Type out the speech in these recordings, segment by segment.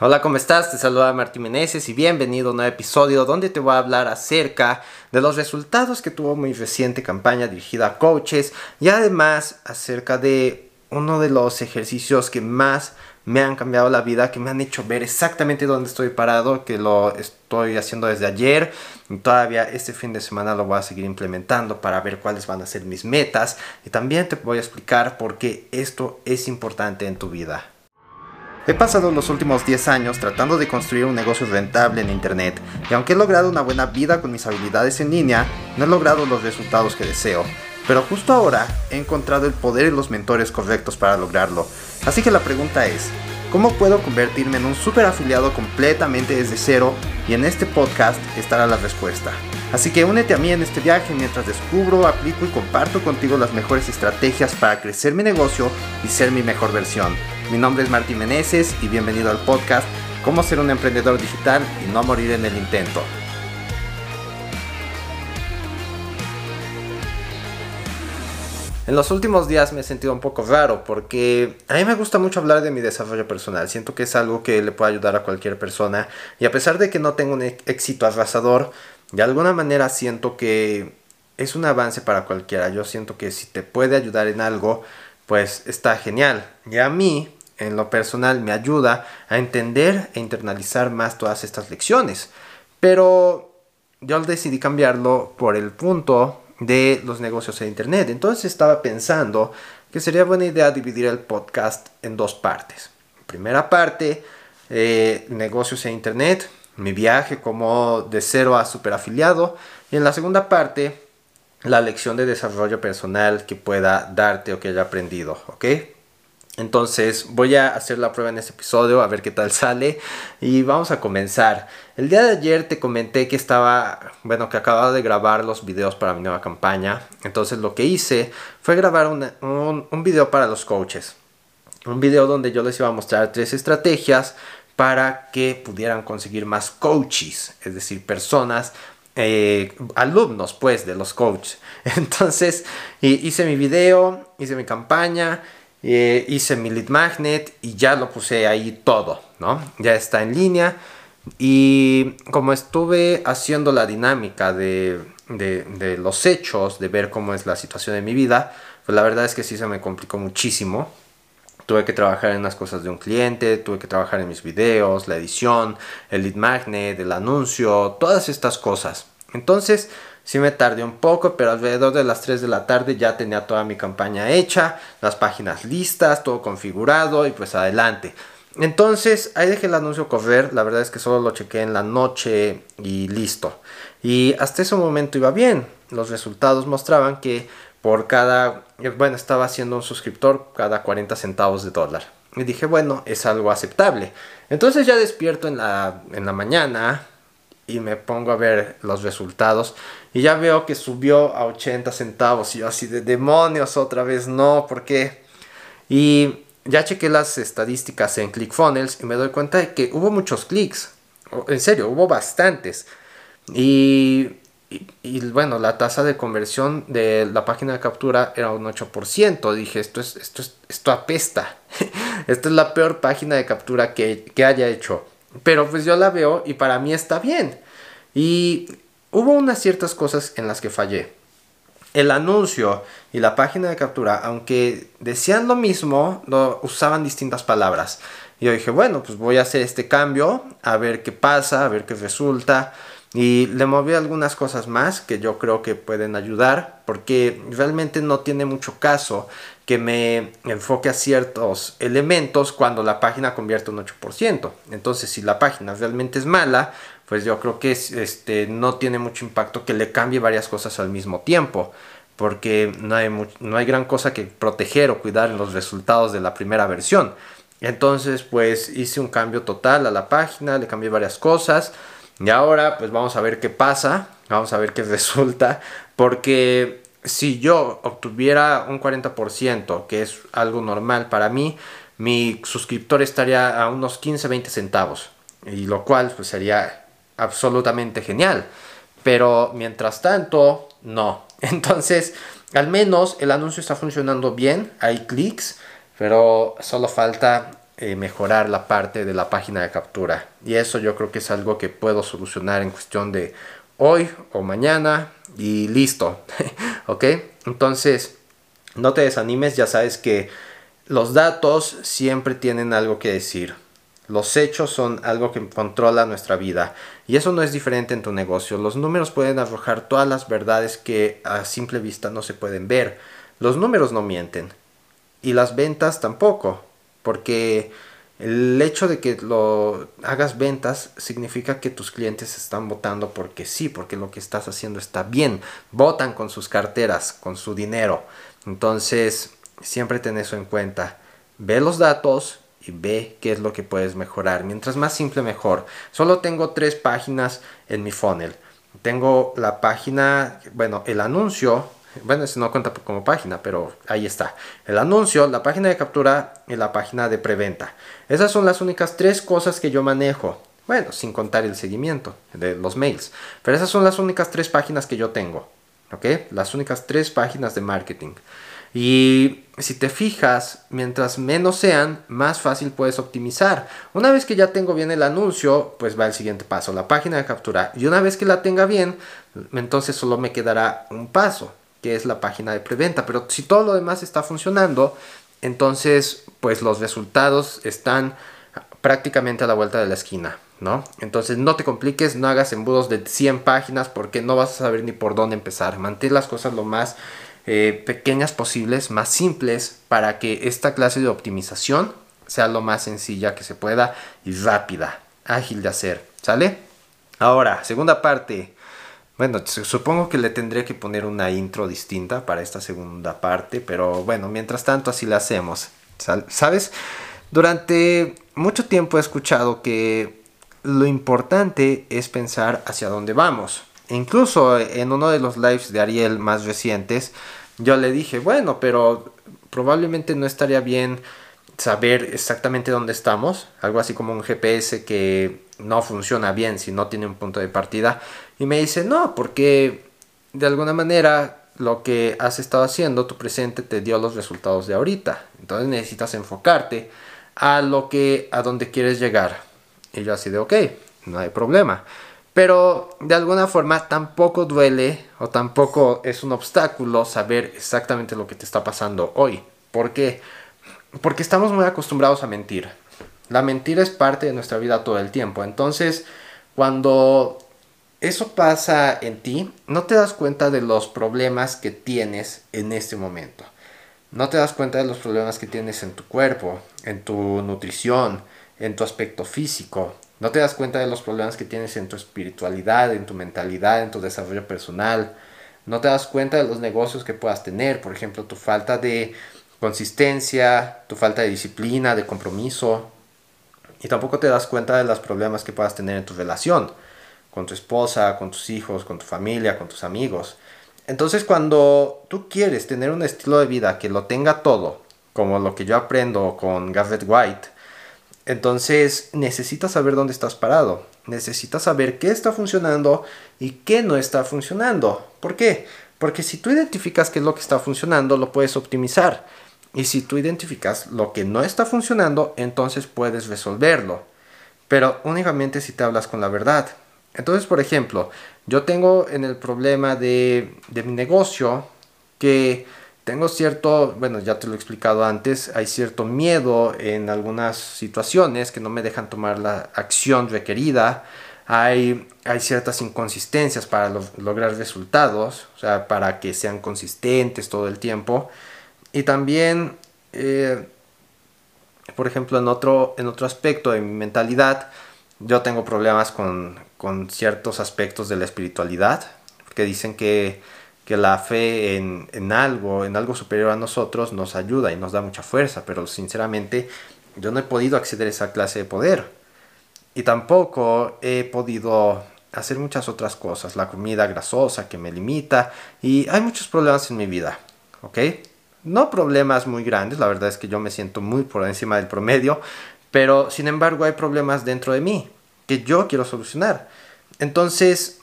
Hola, ¿cómo estás? Te saluda Martín Meneses y bienvenido a un nuevo episodio donde te voy a hablar acerca de los resultados que tuvo mi reciente campaña dirigida a coaches y además acerca de uno de los ejercicios que más me han cambiado la vida, que me han hecho ver exactamente dónde estoy parado, que lo estoy haciendo desde ayer y todavía este fin de semana lo voy a seguir implementando para ver cuáles van a ser mis metas y también te voy a explicar por qué esto es importante en tu vida. He pasado los últimos 10 años tratando de construir un negocio rentable en Internet y aunque he logrado una buena vida con mis habilidades en línea, no he logrado los resultados que deseo. Pero justo ahora he encontrado el poder y los mentores correctos para lograrlo. Así que la pregunta es, ¿cómo puedo convertirme en un super afiliado completamente desde cero? Y en este podcast estará la respuesta. Así que únete a mí en este viaje mientras descubro, aplico y comparto contigo las mejores estrategias para crecer mi negocio y ser mi mejor versión. Mi nombre es Martín Meneses y bienvenido al podcast Cómo ser un emprendedor digital y no morir en el intento. En los últimos días me he sentido un poco raro porque a mí me gusta mucho hablar de mi desarrollo personal. Siento que es algo que le puede ayudar a cualquier persona. Y a pesar de que no tengo un éxito arrasador, de alguna manera siento que es un avance para cualquiera. Yo siento que si te puede ayudar en algo, pues está genial. Y a mí, en lo personal, me ayuda a entender e internalizar más todas estas lecciones. Pero yo decidí cambiarlo por el punto de los negocios en Internet. Entonces estaba pensando que sería buena idea dividir el podcast en dos partes. Primera parte, eh, negocios en Internet, mi viaje como de cero a super afiliado. Y en la segunda parte, la lección de desarrollo personal que pueda darte o que haya aprendido, ¿ok? Entonces voy a hacer la prueba en este episodio a ver qué tal sale y vamos a comenzar. El día de ayer te comenté que estaba, bueno, que acababa de grabar los videos para mi nueva campaña. Entonces lo que hice fue grabar un, un video para los coaches. Un video donde yo les iba a mostrar tres estrategias para que pudieran conseguir más coaches, es decir, personas eh, alumnos pues de los coaches entonces hice mi video hice mi campaña eh, hice mi lead magnet y ya lo puse ahí todo, ¿no? Ya está en línea. Y como estuve haciendo la dinámica de, de, los hechos, de ver cómo es la situación de mi vida, pues la verdad es que sí se me complicó muchísimo. Tuve que trabajar en las cosas de un cliente, tuve que trabajar en mis videos, la edición, el lead magnet, el anuncio, todas estas cosas. Entonces, Sí me tardé un poco, pero alrededor de las 3 de la tarde ya tenía toda mi campaña hecha, las páginas listas, todo configurado y pues adelante. Entonces ahí dejé el anuncio correr, la verdad es que solo lo chequé en la noche y listo. Y hasta ese momento iba bien, los resultados mostraban que por cada, bueno, estaba haciendo un suscriptor cada 40 centavos de dólar. Y dije, bueno, es algo aceptable. Entonces ya despierto en la, en la mañana, y me pongo a ver los resultados y ya veo que subió a 80 centavos y yo así de demonios otra vez no, ¿por qué? Y ya chequé las estadísticas en ClickFunnels y me doy cuenta de que hubo muchos clics, en serio, hubo bastantes. Y, y, bueno, la tasa de conversión de la página de captura era un 8%. Dije, esto, es, esto, es, esto apesta. Esta es la peor página de captura que, que haya hecho. Pero pues yo la veo y para mí está bien. Y hubo unas ciertas cosas en las que fallé. El anuncio y la página de captura, aunque decían lo mismo, lo usaban distintas palabras. Y yo dije, bueno, pues voy a hacer este cambio, a ver qué pasa, a ver qué resulta. Y le moví algunas cosas más que yo creo que pueden ayudar, porque realmente no tiene mucho caso que me enfoque a ciertos elementos cuando la página convierte un 8%. Entonces, si la página realmente es mala, pues yo creo que este, no tiene mucho impacto que le cambie varias cosas al mismo tiempo, porque no hay, no hay gran cosa que proteger o cuidar en los resultados de la primera versión. Entonces, pues hice un cambio total a la página, le cambié varias cosas. Y ahora, pues vamos a ver qué pasa, vamos a ver qué resulta, porque si yo obtuviera un 40%, que es algo normal para mí, mi suscriptor estaría a unos 15-20 centavos. Y lo cual pues sería absolutamente genial. Pero mientras tanto, no. Entonces, al menos el anuncio está funcionando bien. Hay clics, pero solo falta eh, mejorar la parte de la página de captura. Y eso yo creo que es algo que puedo solucionar en cuestión de hoy o mañana y listo. ¿Ok? Entonces, no te desanimes, ya sabes que los datos siempre tienen algo que decir. Los hechos son algo que controla nuestra vida y eso no es diferente en tu negocio. Los números pueden arrojar todas las verdades que a simple vista no se pueden ver. Los números no mienten y las ventas tampoco, porque el hecho de que lo hagas ventas significa que tus clientes están votando porque sí, porque lo que estás haciendo está bien. Votan con sus carteras, con su dinero. Entonces, siempre ten eso en cuenta. Ve los datos y ve qué es lo que puedes mejorar. Mientras más simple, mejor. Solo tengo tres páginas en mi funnel. Tengo la página, bueno, el anuncio. Bueno, ese no cuenta como página, pero ahí está. El anuncio, la página de captura y la página de preventa. Esas son las únicas tres cosas que yo manejo. Bueno, sin contar el seguimiento de los mails. Pero esas son las únicas tres páginas que yo tengo. ¿Ok? Las únicas tres páginas de marketing. Y si te fijas, mientras menos sean, más fácil puedes optimizar. Una vez que ya tengo bien el anuncio, pues va el siguiente paso, la página de captura. Y una vez que la tenga bien, entonces solo me quedará un paso, que es la página de preventa. Pero si todo lo demás está funcionando, entonces pues los resultados están prácticamente a la vuelta de la esquina. ¿no? Entonces no te compliques, no hagas embudos de 100 páginas porque no vas a saber ni por dónde empezar. Mantén las cosas lo más eh, pequeñas posibles, más simples, para que esta clase de optimización sea lo más sencilla que se pueda y rápida, ágil de hacer. ¿Sale? Ahora, segunda parte. Bueno, supongo que le tendré que poner una intro distinta para esta segunda parte, pero bueno, mientras tanto así la hacemos. ¿Sabes? Durante mucho tiempo he escuchado que lo importante es pensar hacia dónde vamos. Incluso en uno de los lives de Ariel más recientes, yo le dije, bueno, pero probablemente no estaría bien saber exactamente dónde estamos, algo así como un GPS que no funciona bien si no tiene un punto de partida. Y me dice, no, porque de alguna manera lo que has estado haciendo, tu presente te dio los resultados de ahorita. Entonces necesitas enfocarte a lo que, a donde quieres llegar. Y yo así de, ok, no hay problema. Pero de alguna forma tampoco duele o tampoco es un obstáculo saber exactamente lo que te está pasando hoy. ¿Por qué? Porque estamos muy acostumbrados a mentir. La mentira es parte de nuestra vida todo el tiempo. Entonces, cuando eso pasa en ti, no te das cuenta de los problemas que tienes en este momento. No te das cuenta de los problemas que tienes en tu cuerpo, en tu nutrición, en tu aspecto físico, no te das cuenta de los problemas que tienes en tu espiritualidad, en tu mentalidad, en tu desarrollo personal. No te das cuenta de los negocios que puedas tener, por ejemplo, tu falta de consistencia, tu falta de disciplina, de compromiso. Y tampoco te das cuenta de los problemas que puedas tener en tu relación, con tu esposa, con tus hijos, con tu familia, con tus amigos. Entonces cuando tú quieres tener un estilo de vida que lo tenga todo, como lo que yo aprendo con Garrett White, entonces necesitas saber dónde estás parado. Necesitas saber qué está funcionando y qué no está funcionando. ¿Por qué? Porque si tú identificas qué es lo que está funcionando, lo puedes optimizar. Y si tú identificas lo que no está funcionando, entonces puedes resolverlo. Pero únicamente si te hablas con la verdad. Entonces, por ejemplo, yo tengo en el problema de, de mi negocio que tengo cierto, bueno, ya te lo he explicado antes, hay cierto miedo en algunas situaciones que no me dejan tomar la acción requerida. Hay, hay ciertas inconsistencias para lograr resultados, o sea, para que sean consistentes todo el tiempo. Y también, eh, por ejemplo, en otro, en otro aspecto de mi mentalidad, yo tengo problemas con, con ciertos aspectos de la espiritualidad, porque dicen que que la fe en, algo, en algo superior a nosotros, nos ayuda y nos da mucha fuerza, pero sinceramente yo no he podido acceder a esa clase de poder. Y tampoco he podido hacer muchas otras cosas, la comida grasosa que me limita y hay muchos problemas en mi vida, ¿ok? No problemas muy grandes, la verdad es que yo me siento muy por encima del promedio, pero sin embargo hay problemas dentro de mí que yo quiero solucionar. Entonces,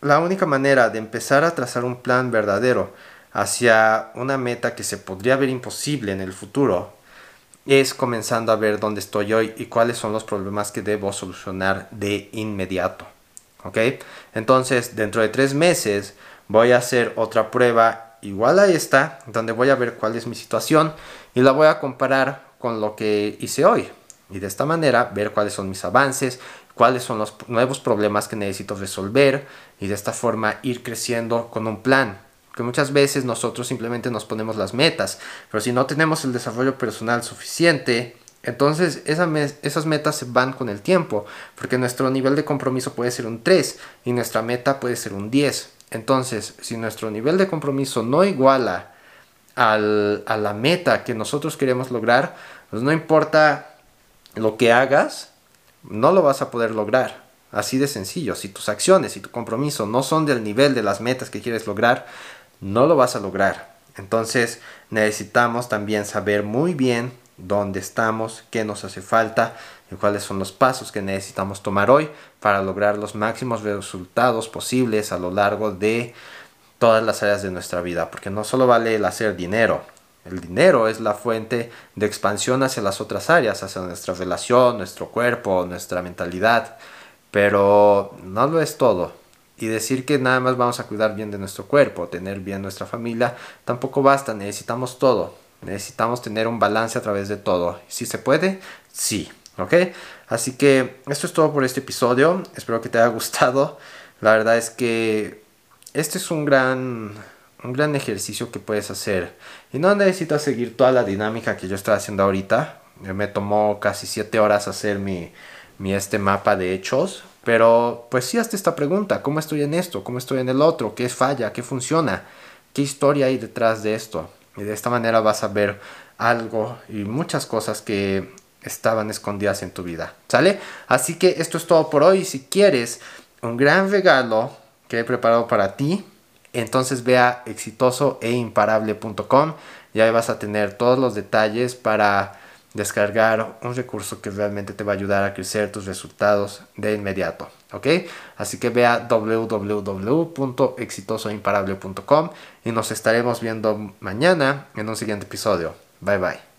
la única manera de empezar a trazar un plan verdadero hacia una meta que se podría ver imposible en el futuro es comenzando a ver dónde estoy hoy y cuáles son los problemas que debo solucionar de inmediato. ¿Ok? Entonces, dentro de tres meses voy a hacer otra prueba igual a esta, donde voy a ver cuál es mi situación y la voy a comparar con lo que hice hoy. Y de esta manera ver cuáles son mis avances, cuáles son los nuevos problemas que necesito resolver y de esta forma ir creciendo con un plan. Que muchas veces nosotros simplemente nos ponemos las metas, pero si no tenemos el desarrollo personal suficiente, entonces esas metas se van con el tiempo, porque nuestro nivel de compromiso puede ser un 3 y nuestra meta puede ser un 10. Entonces, si nuestro nivel de compromiso no iguala al, a la meta que nosotros queremos lograr, pues no importa lo que hagas, no lo vas a poder lograr. Así de sencillo. Si tus acciones y tu compromiso no son del nivel de las metas que quieres lograr, no lo vas a lograr. Entonces necesitamos también saber muy bien dónde estamos, qué nos hace falta y cuáles son los pasos que necesitamos tomar hoy para lograr los máximos resultados posibles a lo largo de todas las áreas de nuestra vida. Porque no solo vale el hacer dinero, el dinero es la fuente de expansión hacia las otras áreas, hacia nuestra relación, nuestro cuerpo, nuestra mentalidad, pero no lo es todo. Y decir que nada más vamos a cuidar bien de nuestro cuerpo, tener bien nuestra familia, tampoco basta, necesitamos todo. Necesitamos tener un balance a través de todo. Si se puede, sí. ¿Ok? Así que esto es todo por este episodio. Espero que te haya gustado. La verdad es que este es un gran un gran ejercicio que puedes hacer. Y no necesitas seguir toda la dinámica que yo estoy haciendo ahorita. Me tomó casi 7 horas hacer mi, mi este mapa de hechos. Pero pues sí hazte esta pregunta. ¿Cómo estoy en esto? ¿Cómo estoy en el otro? ¿Qué falla? ¿Qué funciona? ¿Qué historia hay detrás de esto? Y de esta manera vas a ver algo y muchas cosas que estaban escondidas en tu vida. ¿Sale? Así que esto es todo por hoy. Si quieres un gran regalo que he preparado para ti, entonces ve a exitoso e imparable.com y ahí vas a tener todos los detalles para descargar un recurso que realmente te va a ayudar a crecer tus resultados de inmediato. ¿Ok? Así que ve a www.exitosoimparable.com y nos estaremos viendo mañana en un siguiente episodio. Bye bye.